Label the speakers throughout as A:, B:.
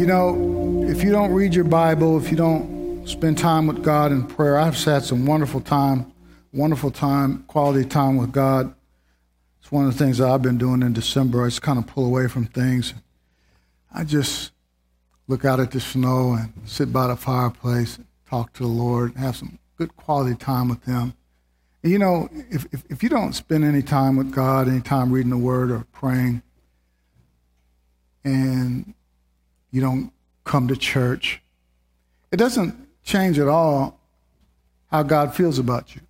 A: You know, if you don't read your Bible, if you don't spend time with God in prayer, I've had some wonderful time, wonderful time, quality time with God. It's one of the things that I've been doing in December. I just kind of pull away from things. I just look out at the snow and sit by the fireplace, talk to the Lord, have some good quality time with Him. And you know, if, if, if you don't spend any time with God, any time reading the Word or praying, and you don't come to church, it doesn't change at all how God feels about you.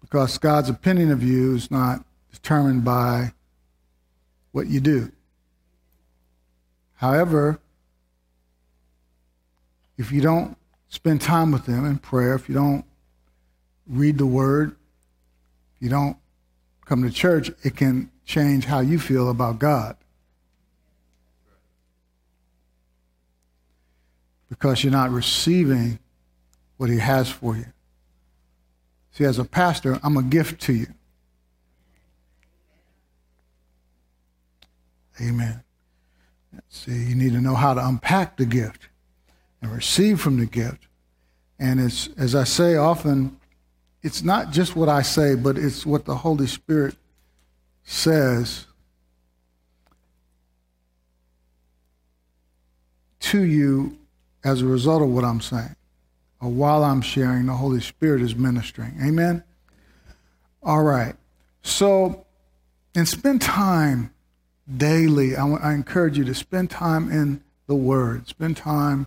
A: Because God's opinion of you is not determined by what you do. However, if you don't spend time with Him in prayer, if you don't read the Word, if you don't come to church, it can change how you feel about God. Because you're not receiving what He has for you. See, as a pastor, I'm a gift to you. Amen. See, you need to know how to unpack the gift and receive from the gift. And it's, as I say often, it's not just what I say, but it's what the Holy Spirit says to you as a result of what I'm saying. Or while I'm sharing, the Holy Spirit is ministering. Amen? All right. So, and spend time daily. I, I encourage you to spend time in the Word, spend time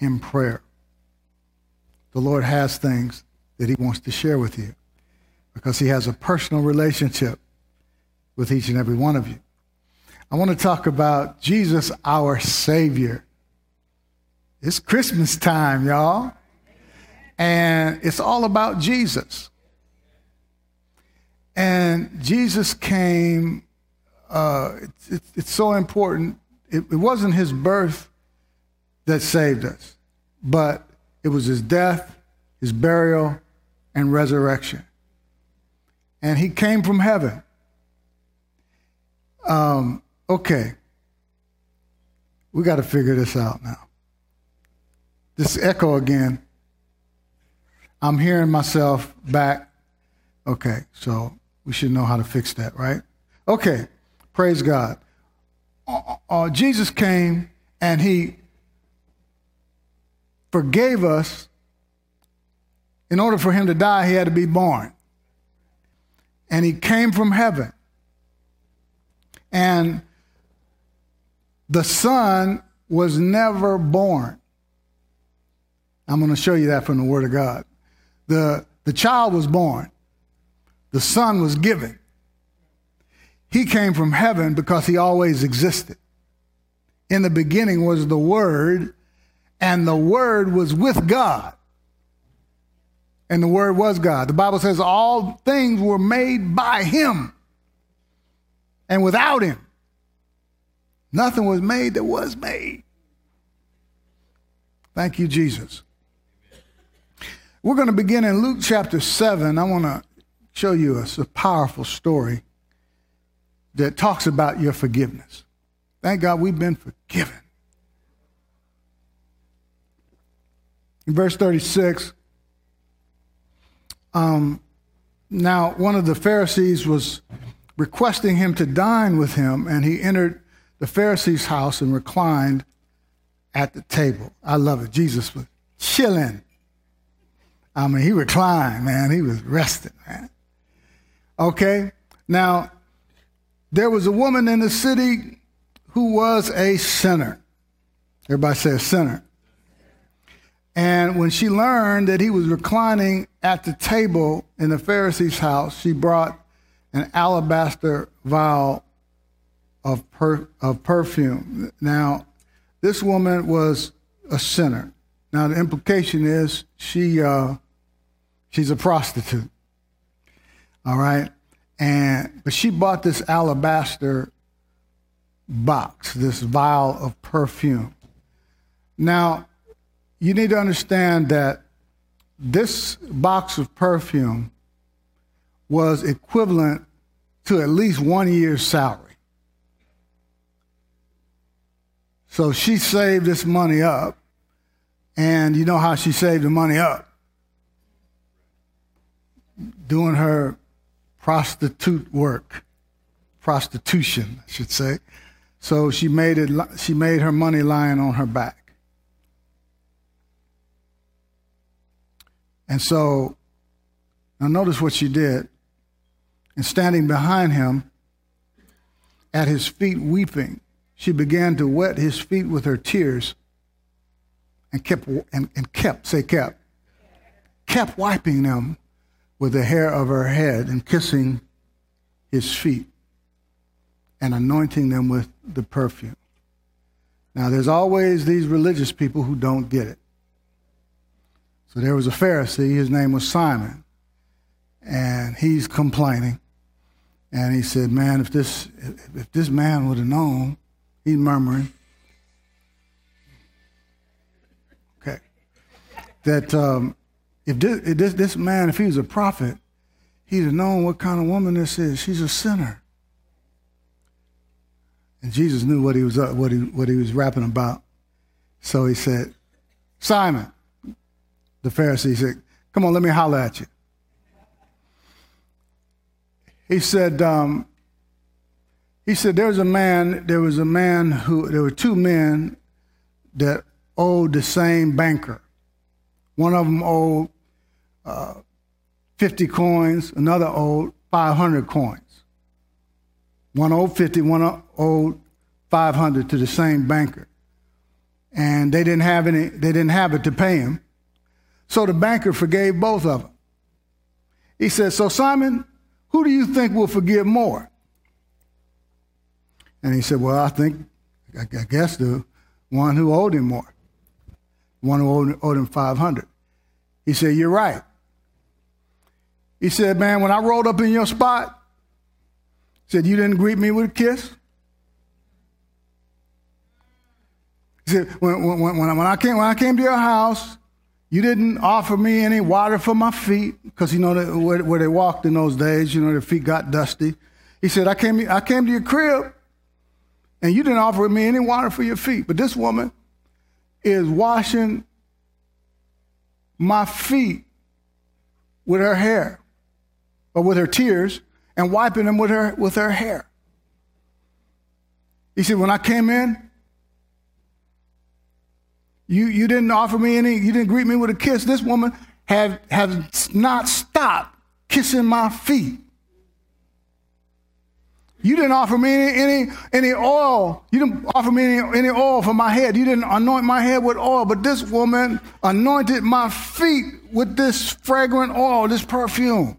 A: in prayer. The Lord has things that He wants to share with you because He has a personal relationship with each and every one of you. I want to talk about Jesus, our Savior. It's Christmas time, y'all. And it's all about Jesus. And Jesus came, uh, it's, it's so important. It, it wasn't his birth that saved us, but it was his death, his burial, and resurrection. And he came from heaven. Um, okay. We got to figure this out now. This echo again. I'm hearing myself back. Okay, so we should know how to fix that, right? Okay, praise God. Uh, uh, Jesus came and he forgave us. In order for him to die, he had to be born. And he came from heaven. And the Son was never born. I'm going to show you that from the Word of God. The, the child was born, the Son was given. He came from heaven because he always existed. In the beginning was the Word, and the Word was with God. And the Word was God. The Bible says all things were made by Him. And without Him, nothing was made that was made. Thank you, Jesus. We're going to begin in Luke chapter 7. I want to show you a, a powerful story that talks about your forgiveness. Thank God we've been forgiven. In verse 36, um, now one of the Pharisees was requesting him to dine with him, and he entered the Pharisee's house and reclined at the table. I love it. Jesus was chilling. I mean, he reclined, man. He was resting, man. Okay? Now, there was a woman in the city who was a sinner. Everybody say a sinner. And when she learned that he was reclining at the table in the Pharisee's house, she brought an alabaster vial of, per, of perfume. Now, this woman was a sinner. Now, the implication is she, uh, she's a prostitute. All right? And, but she bought this alabaster box, this vial of perfume. Now, you need to understand that this box of perfume was equivalent to at least one year's salary. So she saved this money up. And you know how she saved the money up? Doing her prostitute work, prostitution, I should say. So she made it. She made her money lying on her back. And so, now notice what she did. And standing behind him, at his feet weeping, she began to wet his feet with her tears and kept, and, and kept, say kept, kept wiping them with the hair of her head and kissing his feet and anointing them with the perfume. Now, there's always these religious people who don't get it. So there was a Pharisee, his name was Simon, and he's complaining. And he said, Man, if this, if this man would have known, he's murmuring. Okay. That um, if, this, this, man, if he was a prophet, he'd have known what kind of woman this is. She's a sinner. And Jesus knew what he was, what he, what he was rapping about. So he said, Simon, the Pharisee said, Come on, let me holler at you. He said, um, he said, there's a man, there was a man who, there were two men that owed the same banker. One of them owed uh, 50 coins, another owed 500 coins. One owed 50, one owed 500 to the same banker. And they didn't have any, they didn't have it to pay him. So the banker forgave both of them. He said, So, Simon, who do you think will forgive more? And he said, Well, I think, I guess the one who owed him more, one who owed, owed him 500. He said, You're right. He said, Man, when I rolled up in your spot, he said, You didn't greet me with a kiss? He said, when, when, when, when, I came, when I came to your house, you didn't offer me any water for my feet because you know that where, where, they walked in those days, you know, their feet got dusty. He said, I came, I came to your crib and you didn't offer me any water for your feet. But this woman is washing my feet with her hair or with her tears and wiping them with her, with her hair. He said, when I came in, you, you didn't offer me any, you didn't greet me with a kiss. This woman have, has not stopped kissing my feet. You didn't offer me any, any, any oil. You didn't offer me any, any oil for my head. You didn't anoint my head with oil. But this woman anointed my feet with this fragrant oil, this perfume.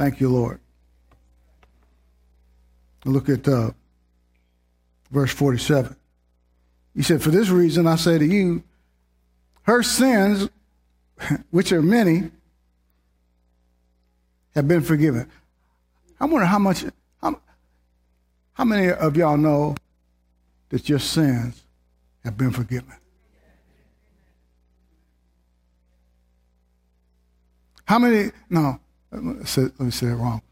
A: Thank you, Lord. Look at uh, verse 47. He said, For this reason I say to you, her sins, which are many, have been forgiven. I wonder how much, how, how many of y'all know that your sins have been forgiven? How many, no, let me say, it wrong.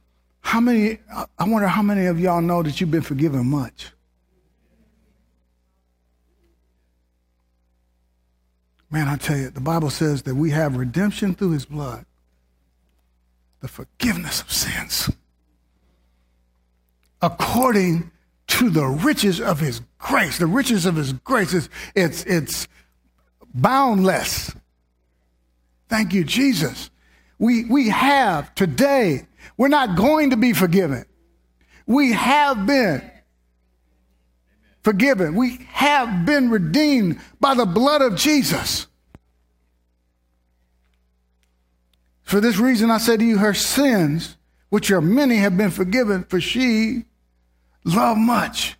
A: How many, I wonder how many of y'all know that you've been forgiven much? Man, I tell you, the Bible says that we have redemption through his blood, the forgiveness of sins, according to the riches of his grace. The riches of his grace is it's it's boundless. Thank you, Jesus. We we have today we're not going to be forgiven. We have been forgiven. We have been redeemed by the blood of Jesus. For this reason, I say to you, her sins, which are many, have been forgiven, for she loved much.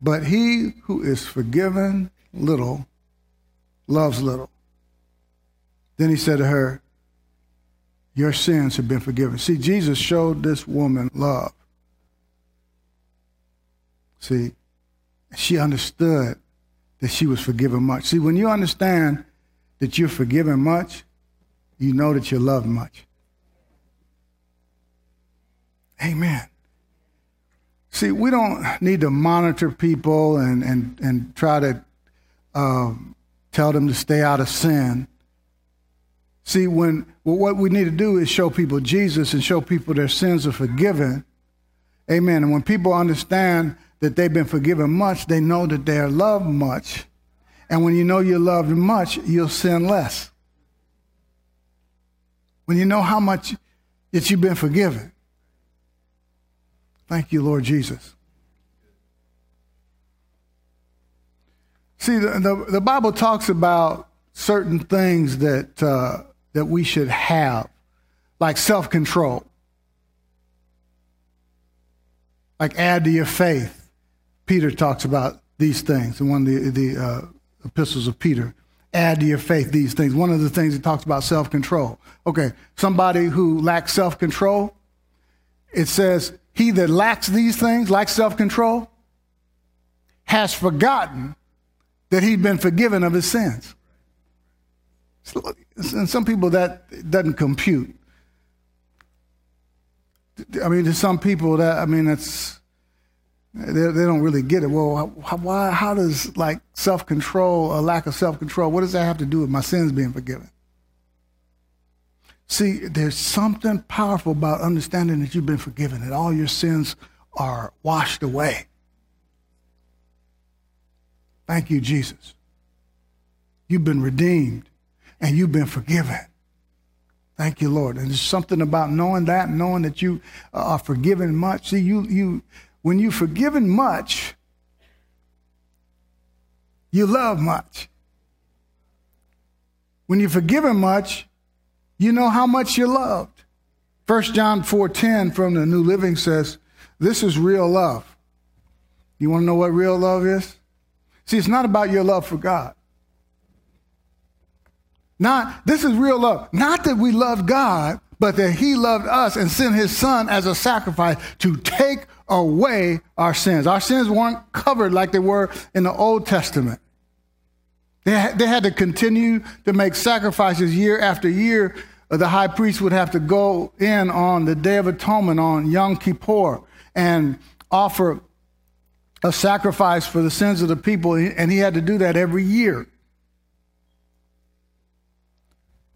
A: But he who is forgiven little loves little. Then he said to her, your sins have been forgiven. See, Jesus showed this woman love. See, she understood that she was forgiven much. See, when you understand that you're forgiven much, you know that you're loved much. Amen. See, we don't need to monitor people and, and, and try to um, tell them to stay out of sin. See, when well, what we need to do is show people Jesus and show people their sins are forgiven. Amen. And when people understand that they've been forgiven much, they know that they are loved much. And when you know you're loved much, you'll sin less. When you know how much that you've been forgiven. Thank you, Lord Jesus. See, the, the, the Bible talks about certain things that, uh, that we should have, like self control, like add to your faith. Peter talks about these things in one of the, the uh, epistles of Peter. Add to your faith these things. One of the things he talks about self control. Okay, somebody who lacks self control, it says, He that lacks these things, lacks self control, has forgotten that he'd been forgiven of his sins. And some people that doesn't compute. I mean, to some people that I mean, it's they, they don't really get it. Well, why? How does like self control, a lack of self control, what does that have to do with my sins being forgiven? See, there's something powerful about understanding that you've been forgiven, that all your sins are washed away. Thank you, Jesus. You've been redeemed and you've been forgiven. Thank you, Lord. And there's something about knowing that, knowing that you uh, are forgiven much. See, you, you, when you're forgiven much, you love much. When you're forgiven much, you know how much you're loved. 1 John 4:10 from the New Living says, "This is real love." You want to know what real love is? See, it's not about your love for God. Not, this is real love. Not that we love God, but that He loved us and sent His Son as a sacrifice to take away our sins. Our sins weren't covered like they were in the Old Testament. They they had to continue to make sacrifices year after year. Uh, the high priest would have to go in on the Day of Atonement, on Yom Kippur, and offer a sacrifice for the sins of the people, and he had to do that every year.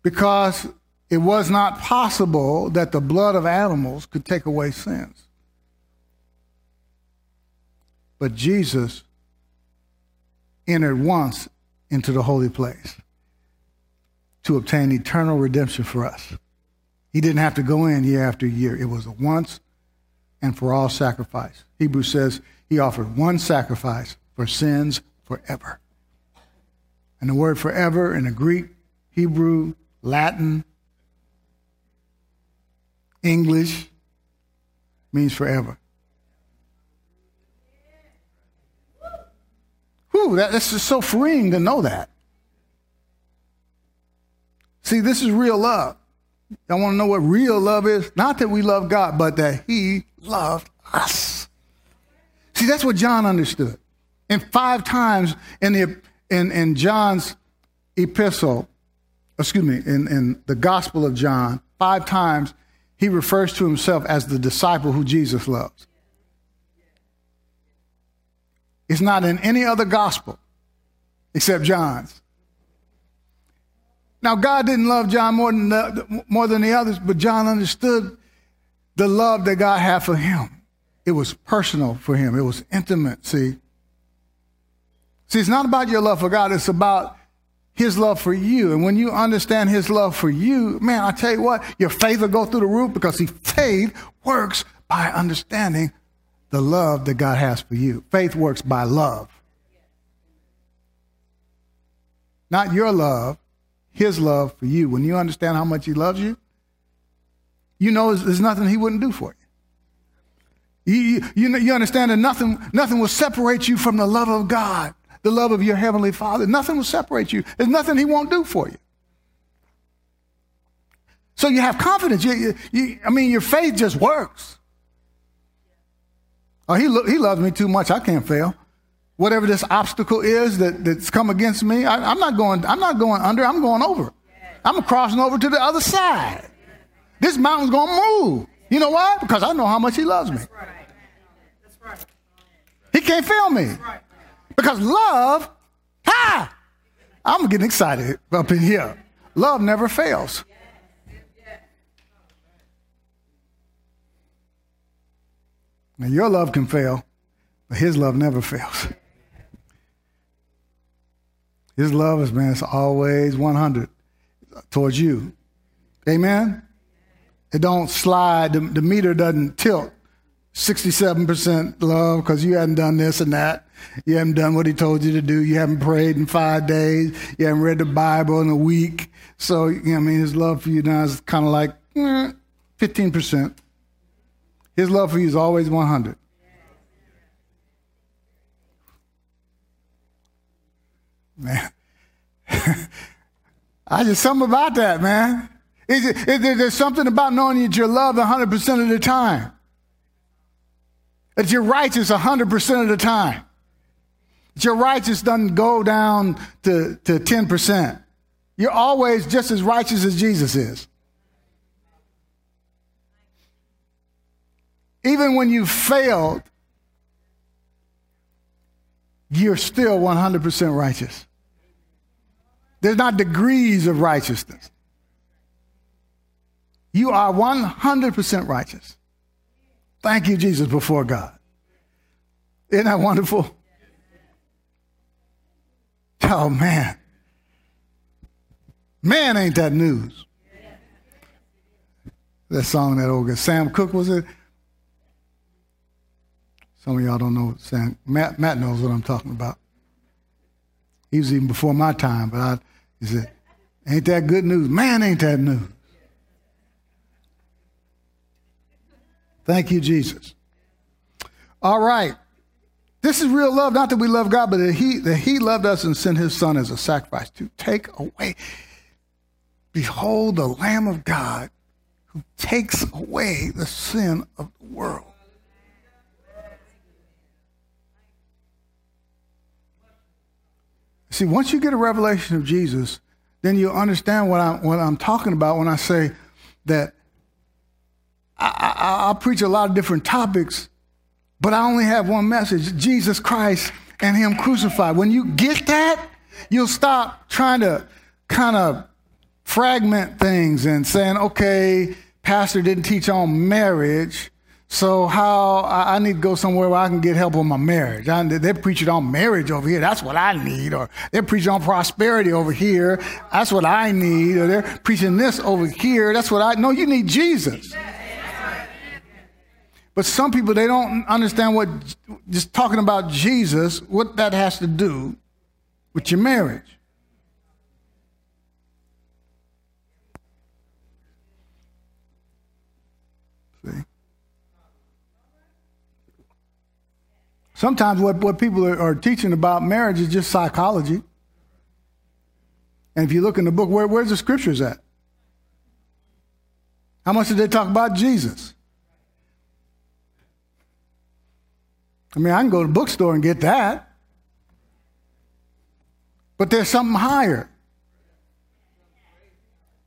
A: Because it was not possible that the blood of animals could take away sins. But Jesus entered once into the holy place to obtain eternal redemption for us. He didn't have to go in year after year. It was a once and for all sacrifice. Hebrews says he offered one sacrifice for sins forever. And the word forever in the Greek, Hebrew, Latin, English means forever. Whew, that, that's just so freeing to know that. See, this is real love. I want to know what real love is? Not that we love God, but that He loved us. See, that's what John understood. And five times in, the, in, in John's epistle, excuse me, in, in the Gospel of John, five times he refers to himself as the disciple who Jesus loves. It's not in any other gospel except John's. Now, God didn't love John more than the, more than the others, but John understood the love that God had for him. It was personal for him. It was intimate, see. See, it's not about your love for God, it's about his love for you. And when you understand his love for you, man, I tell you what, your faith will go through the roof because see, faith works by understanding the love that God has for you. Faith works by love. Not your love, his love for you. When you understand how much he loves you, you know there's nothing he wouldn't do for you. You, you, you understand that nothing, nothing will separate you from the love of God, the love of your heavenly Father. Nothing will separate you. There's nothing He won't do for you. So you have confidence. You, you, I mean, your faith just works. Oh, he, lo- he loves me too much. I can't fail. Whatever this obstacle is that, that's come against me, I, I'm not going. I'm not going under. I'm going over. I'm crossing over to the other side. This mountain's going to move. You know why? Because I know how much he loves me. He can't fail me. Because love, ha! I'm getting excited up in here. Love never fails. Now, your love can fail, but his love never fails. His love is, man, it's always 100 towards you. Amen? It don't slide. The, the meter doesn't tilt. 67% love because you hadn't done this and that. You haven't done what he told you to do. You haven't prayed in five days. You haven't read the Bible in a week. So, you know, I mean, his love for you now is kind of like eh, 15%. His love for you is always 100. Man. I just something about that, man. Is it, is there something about knowing that you're loved 100% of the time. That you're righteous 100% of the time. Your righteous doesn't go down to, to 10%. You're always just as righteous as Jesus is. Even when you failed, you're still 100% righteous. There's not degrees of righteousness. You are 100% righteous. Thank you, Jesus, before God. Isn't that wonderful? Oh, man. Man, ain't that news. That song that old guy, Sam Cooke, was it? Some of y'all don't know Sam. Matt, Matt knows what I'm talking about. He was even before my time, but I, he said, ain't that good news? Man, ain't that news. Thank you, Jesus. All right. This is real love, not that we love God, but that he, that he loved us and sent his son as a sacrifice to take away. Behold the Lamb of God who takes away the sin of the world. See, once you get a revelation of Jesus, then you'll understand what I'm, what I'm talking about when I say that I, I, I'll preach a lot of different topics, but I only have one message Jesus Christ and Him crucified. When you get that, you'll stop trying to kind of fragment things and saying, okay, Pastor didn't teach on marriage. So how I, need to go somewhere where I can get help on my marriage. They're preaching on marriage over here. That's what I need. Or they're preaching on prosperity over here. That's what I need. Or they're preaching this over here. That's what I. No, you need Jesus. But some people, they don't understand what just talking about Jesus, what that has to do with your marriage. See? Sometimes what, what people are, are teaching about marriage is just psychology. And if you look in the book, where, where's the scriptures at? How much did they talk about Jesus? I mean, I can go to bookstore and get that. But there's something higher.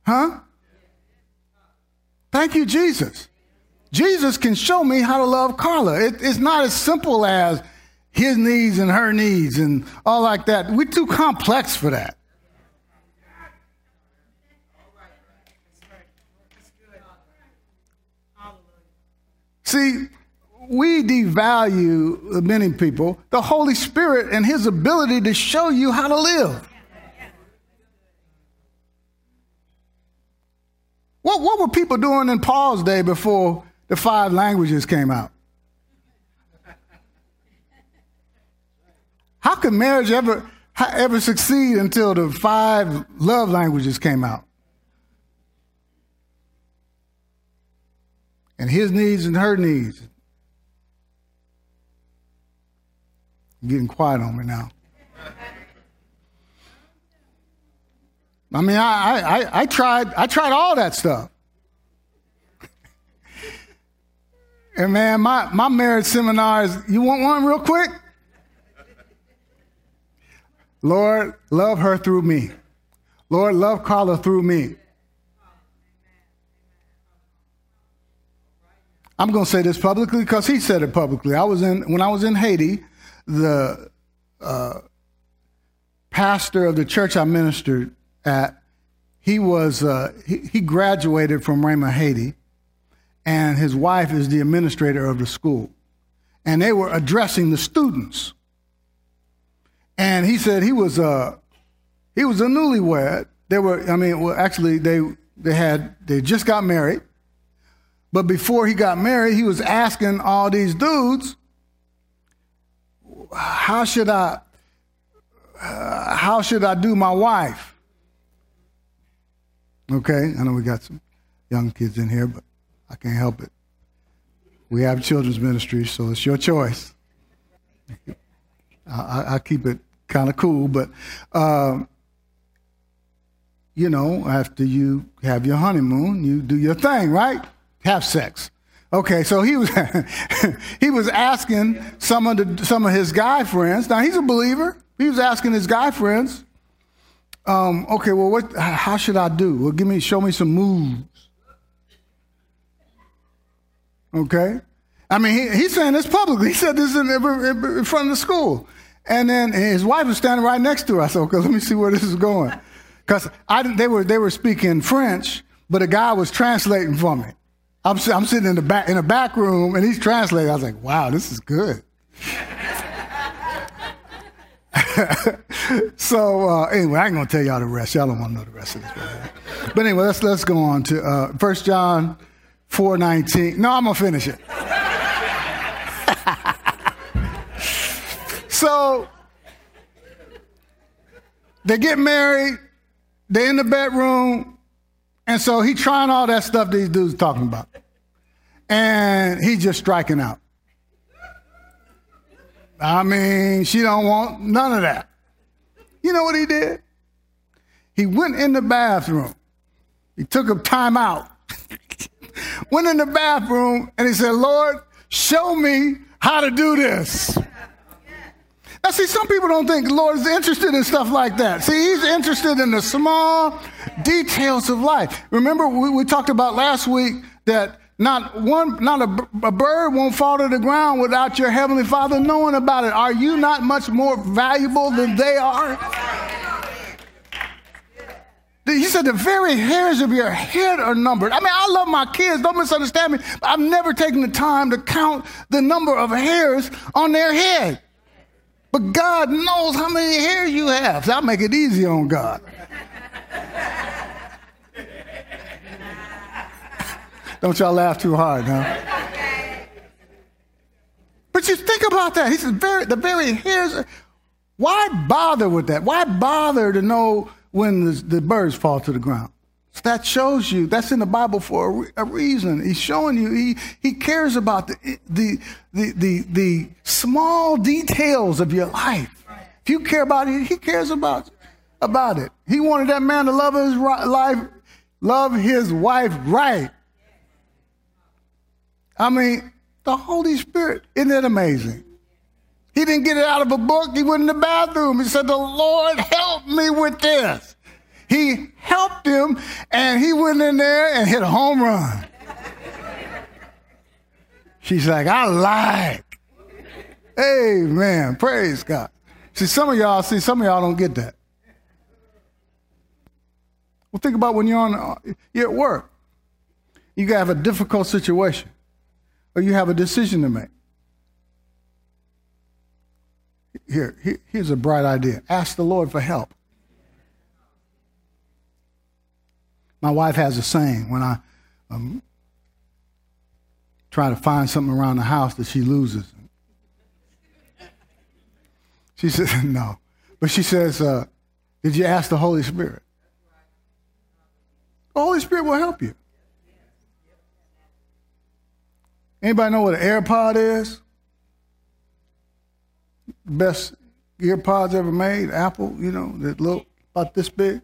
A: Huh? Thank you, Jesus. Jesus can show me how to love Carla. It, it's not as simple as his needs and her needs and all like that. We're too complex for that. See, we devalue many people the Holy Spirit and His ability to show you how to live. What, what were people doing in Paul's day before the five languages came out? How could marriage ever, ever succeed until the five love languages came out? And his needs and her needs. Getting quiet on me now. I mean, I, I, I, tried I tried all that stuff. and man, my, my marriage seminars, you want one real quick? Lord, love her through me. Lord, love Carla through me. I'm going to say this publicly because he said it publicly. I was in when I was in Haiti, the uh, pastor of the church I ministered at, he was uh, he, he graduated from Rhema Haiti, and his wife is the administrator of the school, and they were addressing the students. And he said he was a uh, he was a newlywed. They were I mean well actually they they had they just got married but before he got married, he was asking all these dudes, how should I uh, how should I do my wife? Okay, I know we got some young kids in here, but I can't help it. We have children's ministry, so it's your choice. I, I keep it kind of cool, but um, you know, after you have your honeymoon, you do your thing, right? have sex. Okay, so he was he was asking some of the, some of his guy friends. Now he's a believer. He was asking his guy friends, um, okay, well, what? How should I do? Well, give me, show me some moves. Okay, I mean, he, he's saying this publicly. He said this in, in front of the school, and then his wife was standing right next to her. I said, okay, let me see where this is going, because they were they were speaking French, but a guy was translating for me. I'm, I'm sitting in the back in the back room and he's translating. I was like, wow, this is good. so uh, anyway, I ain't gonna tell y'all the rest. Y'all don't want to know the rest of this. But anyway, let's let's go on to uh, 1 John four nineteen. No, I'm gonna finish it. so they get married. They're in the bedroom. And so he trying all that stuff these dudes talking about. And he just striking out. I mean, she don't want none of that. You know what he did? He went in the bathroom. He took a time out. went in the bathroom and he said, Lord, show me how to do this. Now, see, some people don't think the Lord is interested in stuff like that. See, He's interested in the small details of life. Remember, we, we talked about last week that not one, not a, a, bird won't fall to the ground without your heavenly Father knowing about it. Are you not much more valuable than they are? He said the very hairs of your head are numbered. I mean, I love my kids. Don't misunderstand me. I've never taken the time to count the number of hairs on their head. But God knows how many hairs you have. So I'll make it easy on God. Don't y'all laugh too hard, huh? But you think about that. He says, very, the very hairs. Why bother with that? Why bother to know when the, the birds fall to the ground? So that shows you that's in the Bible for a, a, reason. He's showing you he, he cares about the, the, the, the, the small details of your life. If you care about it, he cares about, about it. He wanted that man to love his life, love his wife right. I mean, the Holy Spirit, isn't it amazing? He didn't get it out of a book. He went in the bathroom. He said, The Lord help me with this. He helped him, and he went in there and hit a home run. She's like, I like. Amen. Praise God. See, some of y'all, see, some of y'all don't get that. Well, think about when you're on, you're at work. You have a difficult situation, or you have a decision to make. Here, here's a bright idea. Ask the Lord for help. My wife has a saying when I um, try to find something around the house that she loses. She says, no. But she says, uh, did you ask the Holy Spirit? The Holy Spirit will help you. Anybody know what an AirPod is? Best earpods ever made, Apple, you know, that look about this big.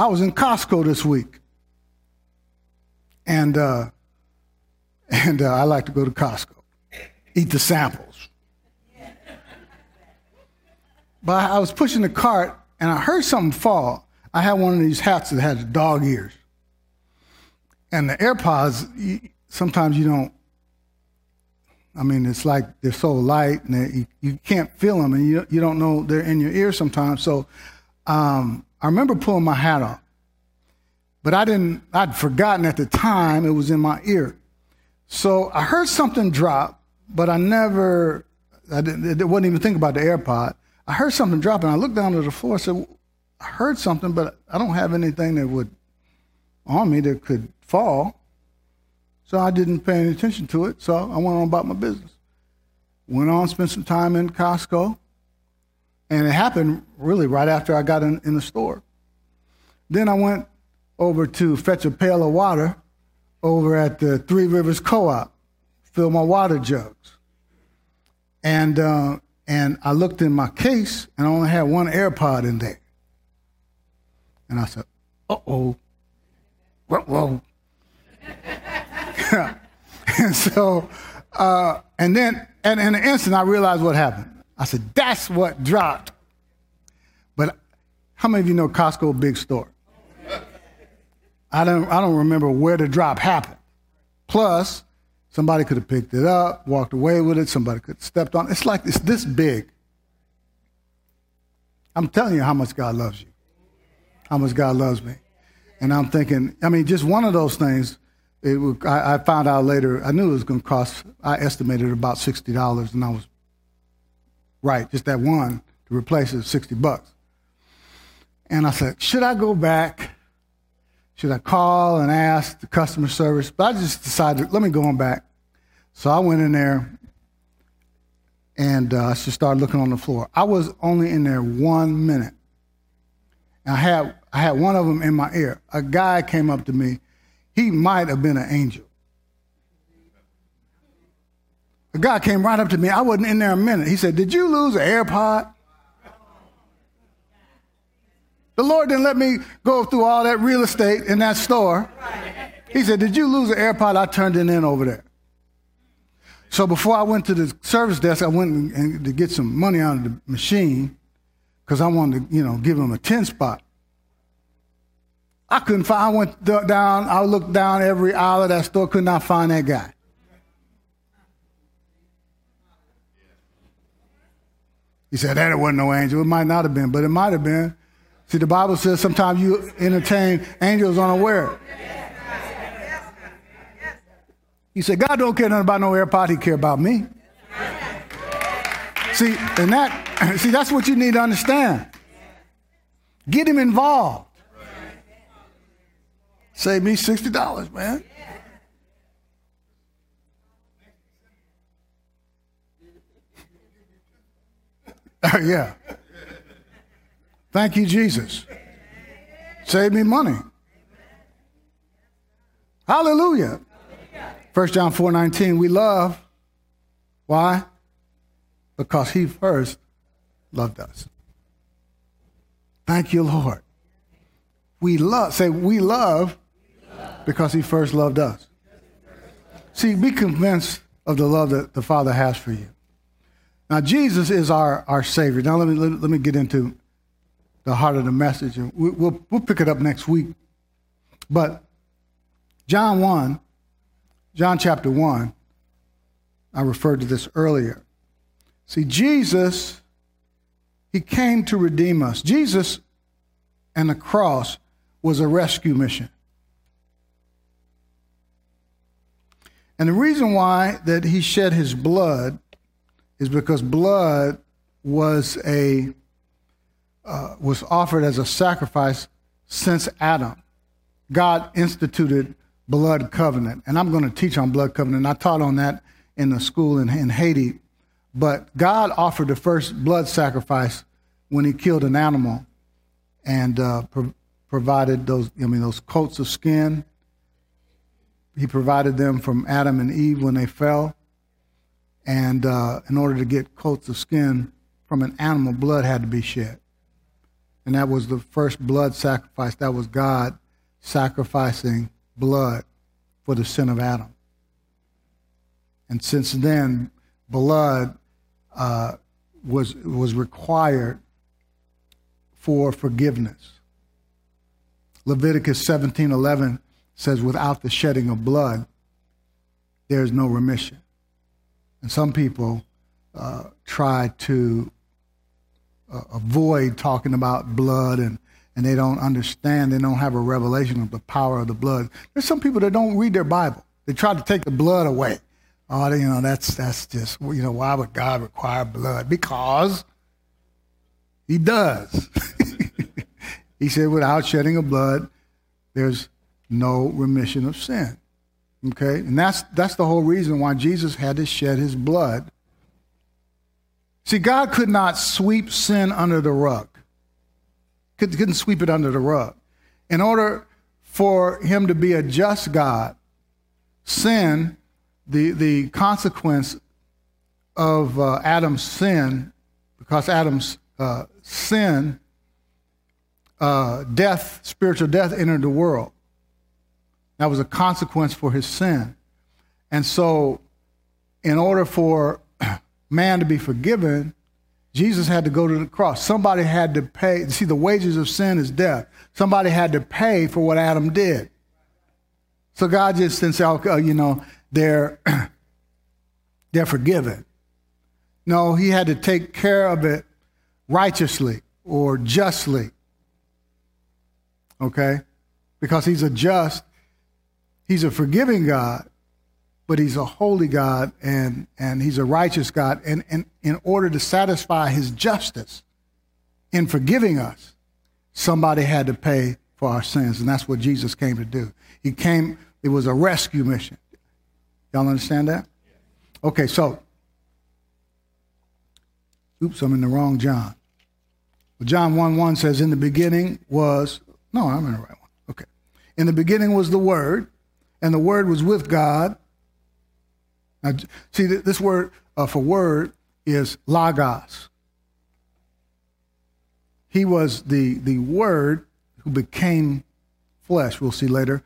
A: I was in Costco this week, and uh, and uh, I like to go to Costco, eat the samples. But I was pushing the cart, and I heard something fall. I had one of these hats that had the dog ears, and the AirPods, sometimes you don't. I mean, it's like they're so light and you, you can't feel them, and you you don't know they're in your ear sometimes. So, um, I remember pulling my hat off, but I didn't. I'd forgotten at the time it was in my ear. So I heard something drop, but I never. I didn't, I wasn't even thinking about the AirPod. I heard something drop, and I looked down to the floor. and said, "I heard something, but I don't have anything that would on me that could fall. So I didn't pay any attention to it. So I went on about my business. Went on, spent some time in Costco. And it happened really right after I got in, in the store. Then I went over to fetch a pail of water over at the Three Rivers Co-op, fill my water jugs. And, uh, and I looked in my case and I only had one AirPod in there. And I said, uh-oh, whoa, whoa. and so, uh, and then, and in an instant, I realized what happened. I said, that's what dropped. But how many of you know Costco big store? I don't, I don't remember where the drop happened. Plus, somebody could have picked it up, walked away with it, somebody could have stepped on it. It's like it's this big. I'm telling you how much God loves you, how much God loves me. And I'm thinking, I mean, just one of those things, it, I, I found out later, I knew it was going to cost, I estimated about $60, and I was right, just that one to replace it, 60 bucks. And I said, should I go back? Should I call and ask the customer service? But I just decided, let me go on back. So I went in there and uh, I just started looking on the floor. I was only in there one minute. And I had I had one of them in my ear. A guy came up to me. He might have been an angel. A guy came right up to me. I wasn't in there a minute. He said, Did you lose an AirPod? The Lord didn't let me go through all that real estate in that store. He said, Did you lose an AirPod? I turned it in over there. So before I went to the service desk, I went to get some money out of the machine because I wanted to, you know, give him a 10 spot. I couldn't find, I went down, I looked down every aisle of that store, could not find that guy. He said, that it wasn't no angel. It might not have been, but it might have been. See, the Bible says sometimes you entertain angels unaware. He said, God don't care nothing about no AirPod, he care about me. See, and that, see, that's what you need to understand. Get him involved. Save me $60, man. yeah. Thank you, Jesus. Save me money. Hallelujah. 1 John 4 19, we love. Why? Because he first loved us. Thank you, Lord. We love, say, we love because he first loved us. See, be convinced of the love that the Father has for you. Now, Jesus is our, our Savior. Now, let me, let, let me get into the heart of the message, and we, we'll, we'll pick it up next week. But John 1, John chapter 1, I referred to this earlier. See, Jesus, he came to redeem us. Jesus and the cross was a rescue mission. And the reason why that he shed his blood is because blood was a uh, was offered as a sacrifice since Adam. God instituted blood covenant, and I'm going to teach on blood covenant. I taught on that in the school in, in Haiti, but God offered the first blood sacrifice when He killed an animal and uh, pro- provided those. I mean, those coats of skin he provided them from Adam and Eve when they fell. And uh, in order to get coats of skin from an animal, blood had to be shed. And that was the first blood sacrifice. That was God sacrificing blood for the sin of Adam. And since then, blood uh, was, was required for forgiveness. Leviticus 17:11 says, without the shedding of blood, there's no remission. And some people uh, try to uh, avoid talking about blood and, and they don't understand, they don't have a revelation of the power of the blood. There's some people that don't read their Bible. They try to take the blood away. Oh, you know, that's, that's just, you know, why would God require blood? Because he does. he said, without shedding of blood, there's no remission of sin. Okay? And that's, that's the whole reason why Jesus had to shed his blood. See, God could not sweep sin under the rug, could, couldn't sweep it under the rug. In order for him to be a just God, sin, the, the consequence of uh, Adam's sin, because Adam's uh, sin, uh, death, spiritual death entered the world. That was a consequence for his sin. And so, in order for man to be forgiven, Jesus had to go to the cross. Somebody had to pay. See, the wages of sin is death. Somebody had to pay for what Adam did. So God just didn't say, you know, they're, they're forgiven. No, he had to take care of it righteously or justly. Okay? Because he's a just, he's a forgiving God, but he's a holy God and, and he's a righteous God. And, and in order to satisfy his justice in forgiving us, somebody had to pay for our sins. And that's what Jesus came to do. He came, it was a rescue mission. Y'all understand that? Okay, so, oops, I'm in the wrong John. John 1 1 says, In the beginning was, no, I'm in the right one. Okay. In the beginning was the Word, and the Word was with God. Now, see, this word uh, for word is logos. He was the, the Word who became flesh, we'll see later.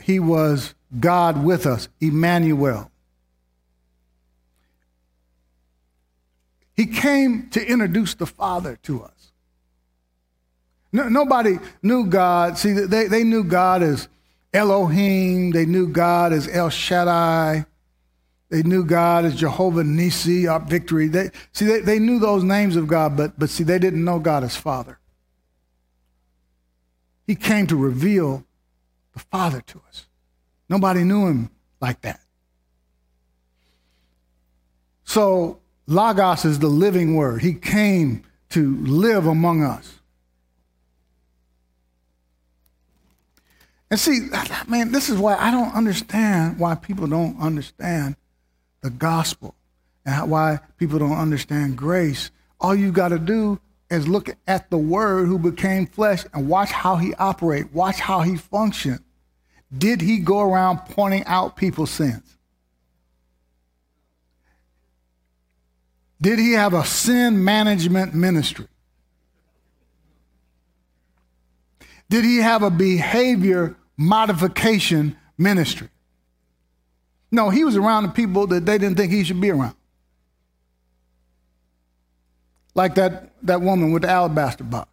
A: He was God with us, Emmanuel. He came to introduce the Father to us. No, nobody knew God. See, they, they knew God as Elohim. They knew God as El Shaddai. They knew God as Jehovah Nisi, our victory. They, see, they, they knew those names of God, but, but see, they didn't know God as Father. He came to reveal the Father to us. Nobody knew him like that. So, Logos is the living word. He came to live among us. And see, man, this is why I don't understand why people don't understand the gospel and why people don't understand grace. All you got to do is look at the word who became flesh and watch how he operate, watch how he functioned. Did he go around pointing out people's sins? Did he have a sin management ministry? Did he have a behavior modification ministry. No, he was around the people that they didn't think he should be around. Like that, that woman with the alabaster box.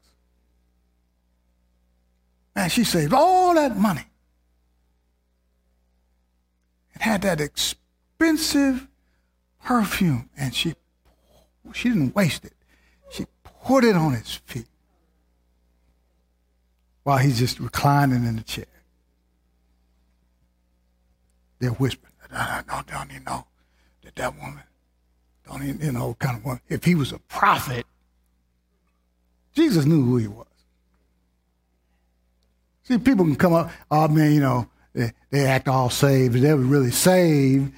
A: Man, she saved all that money and had that expensive perfume, and she she didn't waste it. She put it on his feet while he's just reclining in the chair. They're whispering, don't, don't you know that that woman, don't even, you know, kind of one. If he was a prophet, Jesus knew who he was. See, people can come up, oh man, you know, they, they act all saved. They were really saved,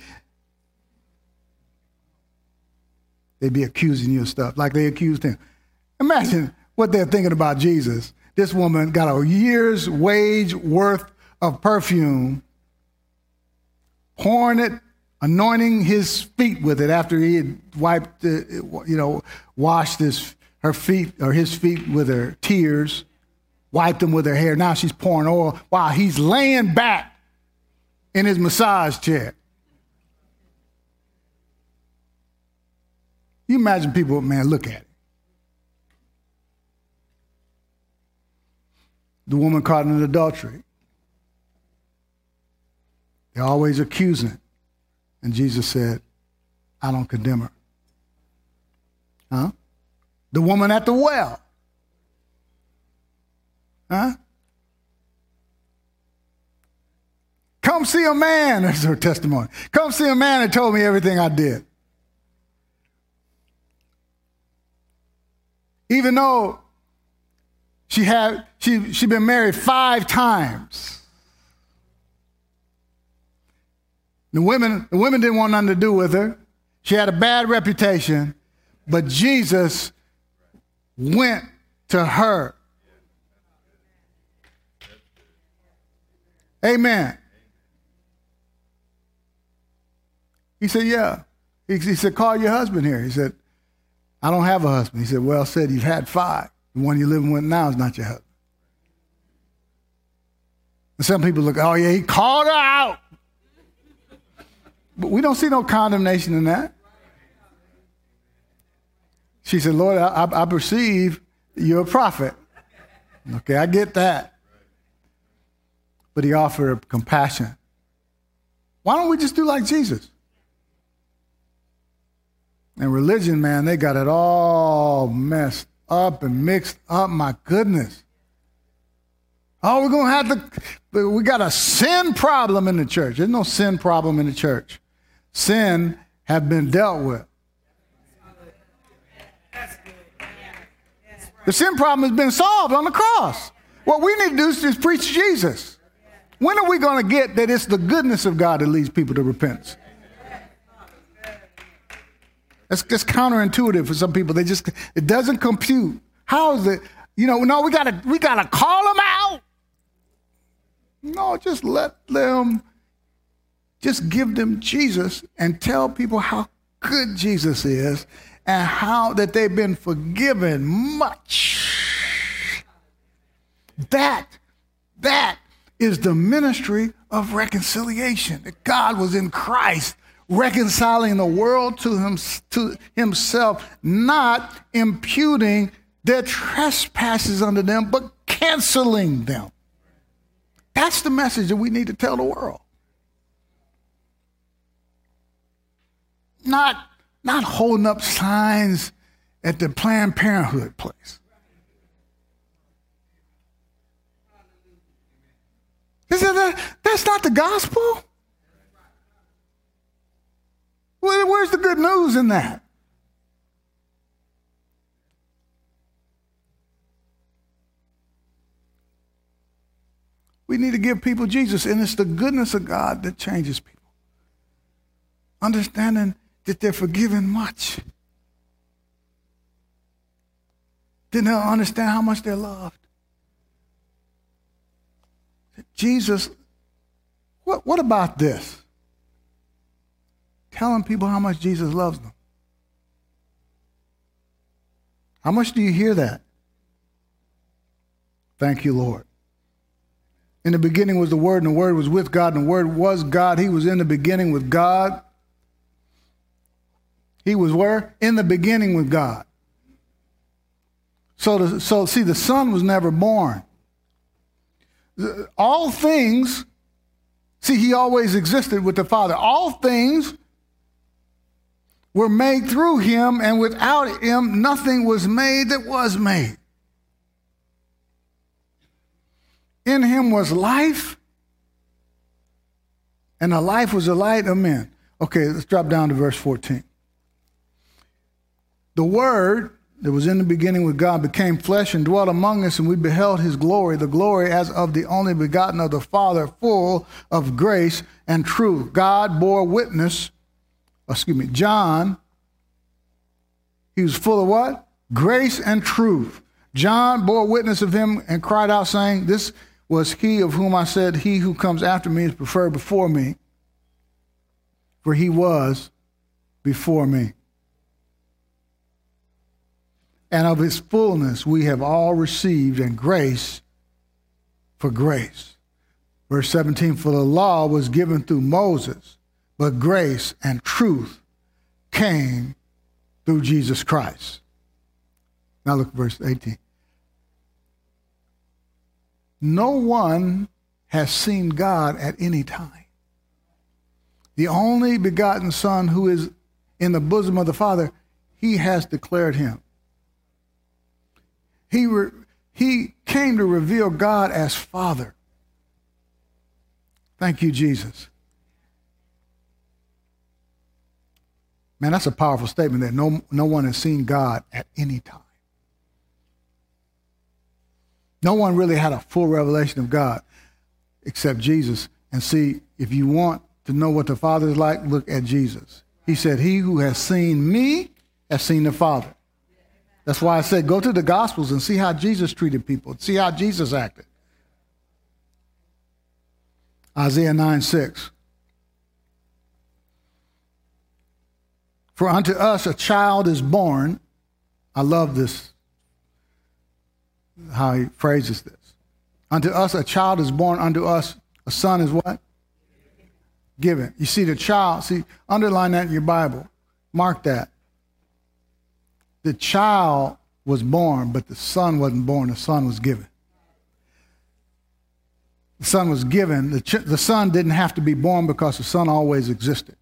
A: they'd be accusing you of stuff like they accused him. Imagine what they're thinking about Jesus. This woman got a year's wage worth of perfume pouring it, anointing his feet with it after he had wiped, you know, washed his, her feet or his feet with her tears, wiped them with her hair. Now she's pouring oil while he's laying back in his massage chair. You imagine people, man, look at it. The woman caught in adultery. They're always accusing. And Jesus said, I don't condemn her. Huh? The woman at the well. Huh? Come see a man, that's her testimony. Come see a man that told me everything I did. Even though she had she she'd been married five times. The women, the women didn't want nothing to do with her. She had a bad reputation, but Jesus went to her. Amen. He said, Yeah. He, he, said, Call your husband here. He said, I don't have a husband. He said, Well said, you've had five. The one you're living with now is not your husband. And some people look, Oh, yeah, he called her out. But we don't see no condemnation in that. She said, Lord, I, I perceive you're a prophet. Okay, I get that. But he offered compassion. Why don't we just do like Jesus? And religion, man, they got it all messed up and mixed up. My goodness. Oh, we're going to have to, we got a sin problem in the church. There's no sin problem in the church. Sin have been dealt with. The sin problem has been solved on the cross. What we need to do is preach Jesus. When are we going to get that it's the goodness of God that leads people to repentance? That's just counterintuitive for some people. They just it doesn't compute. How is it? You know, no, we gotta we gotta call them out. No, just let them just give them Jesus and tell people how good Jesus is and how that they've been forgiven much. That, that is the ministry of reconciliation. That God was in Christ reconciling the world to, him, to himself, not imputing their trespasses unto them, but canceling them. That's the message that we need to tell the world. Not not holding up signs at the Planned Parenthood place. Is That, that's not the gospel. where's the good news in that? We need to give people Jesus, and it's the goodness of God that changes people. Understanding that they're forgiven much. Then they'll understand how much they're loved. Jesus, what, what about this? Telling people how much Jesus loves them. How much do you hear that? Thank you, Lord. In the beginning was the Word, and the Word was with God, and the Word was God. He was in the beginning with God. He was where? In the beginning with God. So, so see, the Son was never born. All things, see, he always existed with the Father. All things were made through him, and without him, nothing was made that was made. In him was life, and the life was the light of men. Okay, let's drop down to verse 14. The Word that was in the beginning with God became flesh and dwelt among us, and we beheld his glory, the glory as of the only begotten of the Father, full of grace and truth. God bore witness, excuse me, John, he was full of what? Grace and truth. John bore witness of him and cried out, saying, This was he of whom I said, He who comes after me is preferred before me, for he was before me and of his fullness we have all received, and grace for grace. Verse 17 For the law was given through Moses, but grace and truth came through Jesus Christ. Now look verse 18. No one has seen God at any time. the only begotten Son who is in the bosom of the Father, he has declared him. He, re- he came to reveal God as Father. Thank you, Jesus. Man, that's a powerful statement that no, no one has seen God at any time. No one really had a full revelation of God except Jesus. And see, if you want to know what the Father is like, look at Jesus. He said, He who has seen me has seen the Father. That's why I said, go to the Gospels and see how Jesus treated people, see how Jesus acted. Isaiah 9 6. For unto us a child is born. I love this, how he phrases this. Unto us a child is born, unto us a son is what? Given. You see, the child, see, underline that in your Bible. Mark that. The child was born, but the son wasn't born, the son was given. The son was given. The, ch- the son didn't have to be born because the son always existed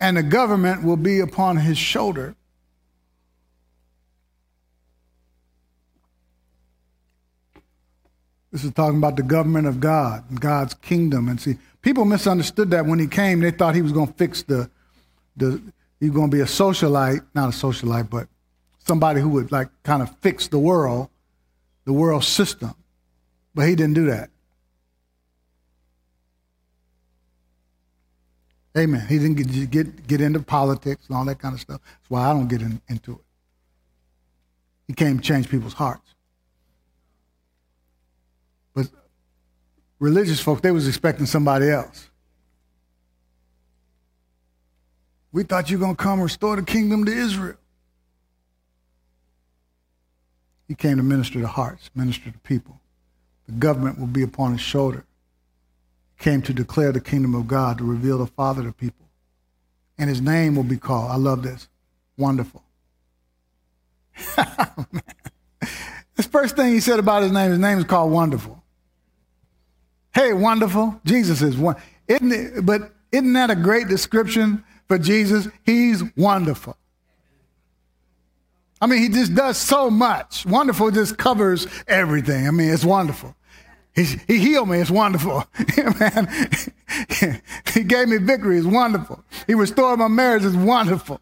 A: and the government will be upon his shoulder. This is talking about the government of God, God's kingdom. And see, people misunderstood that when he came. They thought he was going to fix the, the he was going to be a socialite, not a socialite, but somebody who would like kind of fix the world, the world system. But he didn't do that. Amen. He didn't get, get, get into politics and all that kind of stuff. That's why I don't get in, into it. He came to change people's hearts. But religious folk, they was expecting somebody else. We thought you were going to come restore the kingdom to Israel. He came to minister to hearts, minister to people. The government will be upon his shoulder He came to declare the kingdom of God, to reveal the Father to people. And his name will be called, I love this, wonderful. this first thing he said about his name, his name is called wonderful. Hey, wonderful. Jesus is one. Isn't it, but isn't that a great description for Jesus? He's wonderful. I mean, he just does so much. Wonderful just covers everything. I mean, it's wonderful. He, he healed me. It's wonderful. He gave me victory. It's wonderful. He restored my marriage. It's wonderful.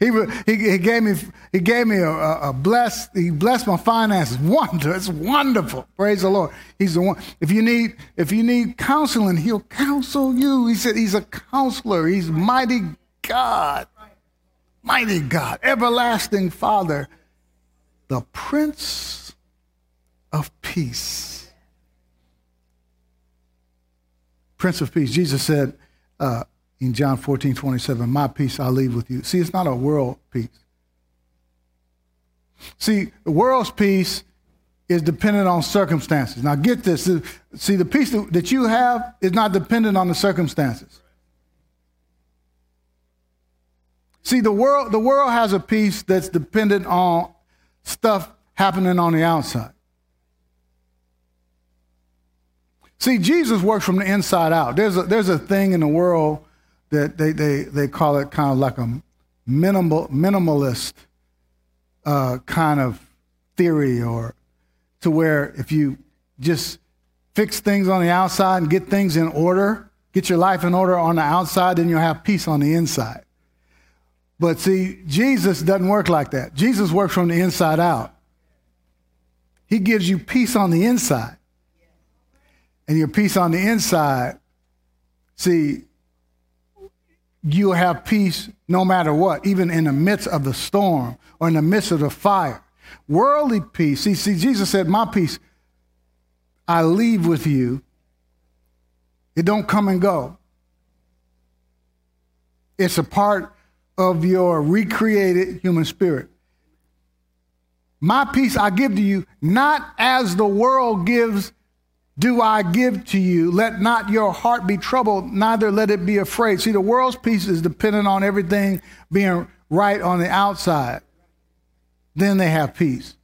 A: He, he, he gave me he gave me a, a, a blessed he blessed my finances. Wonder, it's wonderful. Praise the Lord. He's the one. If you need if you need counseling, he'll counsel you. He said he's a counselor. He's mighty God, mighty God, everlasting Father, the Prince of Peace. Prince of Peace. Jesus said uh, in John 14, 27, My peace I leave with you. See, it's not a world peace. See, the world's peace is dependent on circumstances. Now, get this. See, the peace that you have is not dependent on the circumstances. See, the world, the world has a peace that's dependent on stuff happening on the outside. See, Jesus works from the inside out. There's a, there's a thing in the world that they, they, they call it kind of like a minimal, minimalist uh, kind of theory, or to where if you just fix things on the outside and get things in order, get your life in order on the outside, then you'll have peace on the inside. But see, Jesus doesn't work like that. Jesus works from the inside out. He gives you peace on the inside and your peace on the inside, see, you'll have peace no matter what, even in the midst of the storm or in the midst of the fire. Worldly peace, see, see, Jesus said, My peace I leave with you. It don't come and go. It's a part of your recreated human spirit. My peace I give to you, not as the world gives do I give to you. Let not your heart be troubled, neither let it be afraid. See, the world's peace is dependent on everything being right on the outside. Then they have peace.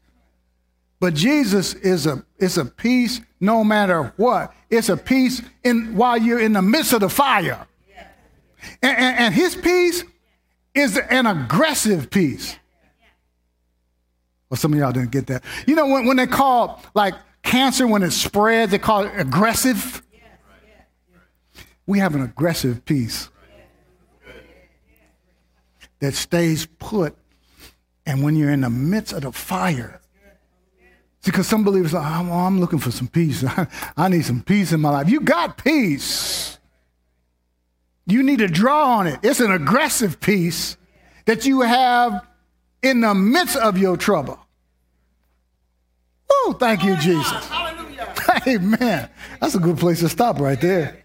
A: But Jesus is a it's a peace no matter what. It's a peace in while you're in the midst of the fire. And, and, and his peace is an aggressive peace. Well, some of y'all didn't get that. You know, when, when they call like cancer, when it spreads, they call it aggressive. We have an aggressive peace that stays put. And when you're in the midst of the fire, because some believers are, oh, well, I'm looking for some peace. I need some peace in my life. You got peace. You need to draw on it. It's an aggressive peace that you have in the midst of your trouble. Oh, thank you, Jesus. Amen. That's a good place to stop right there.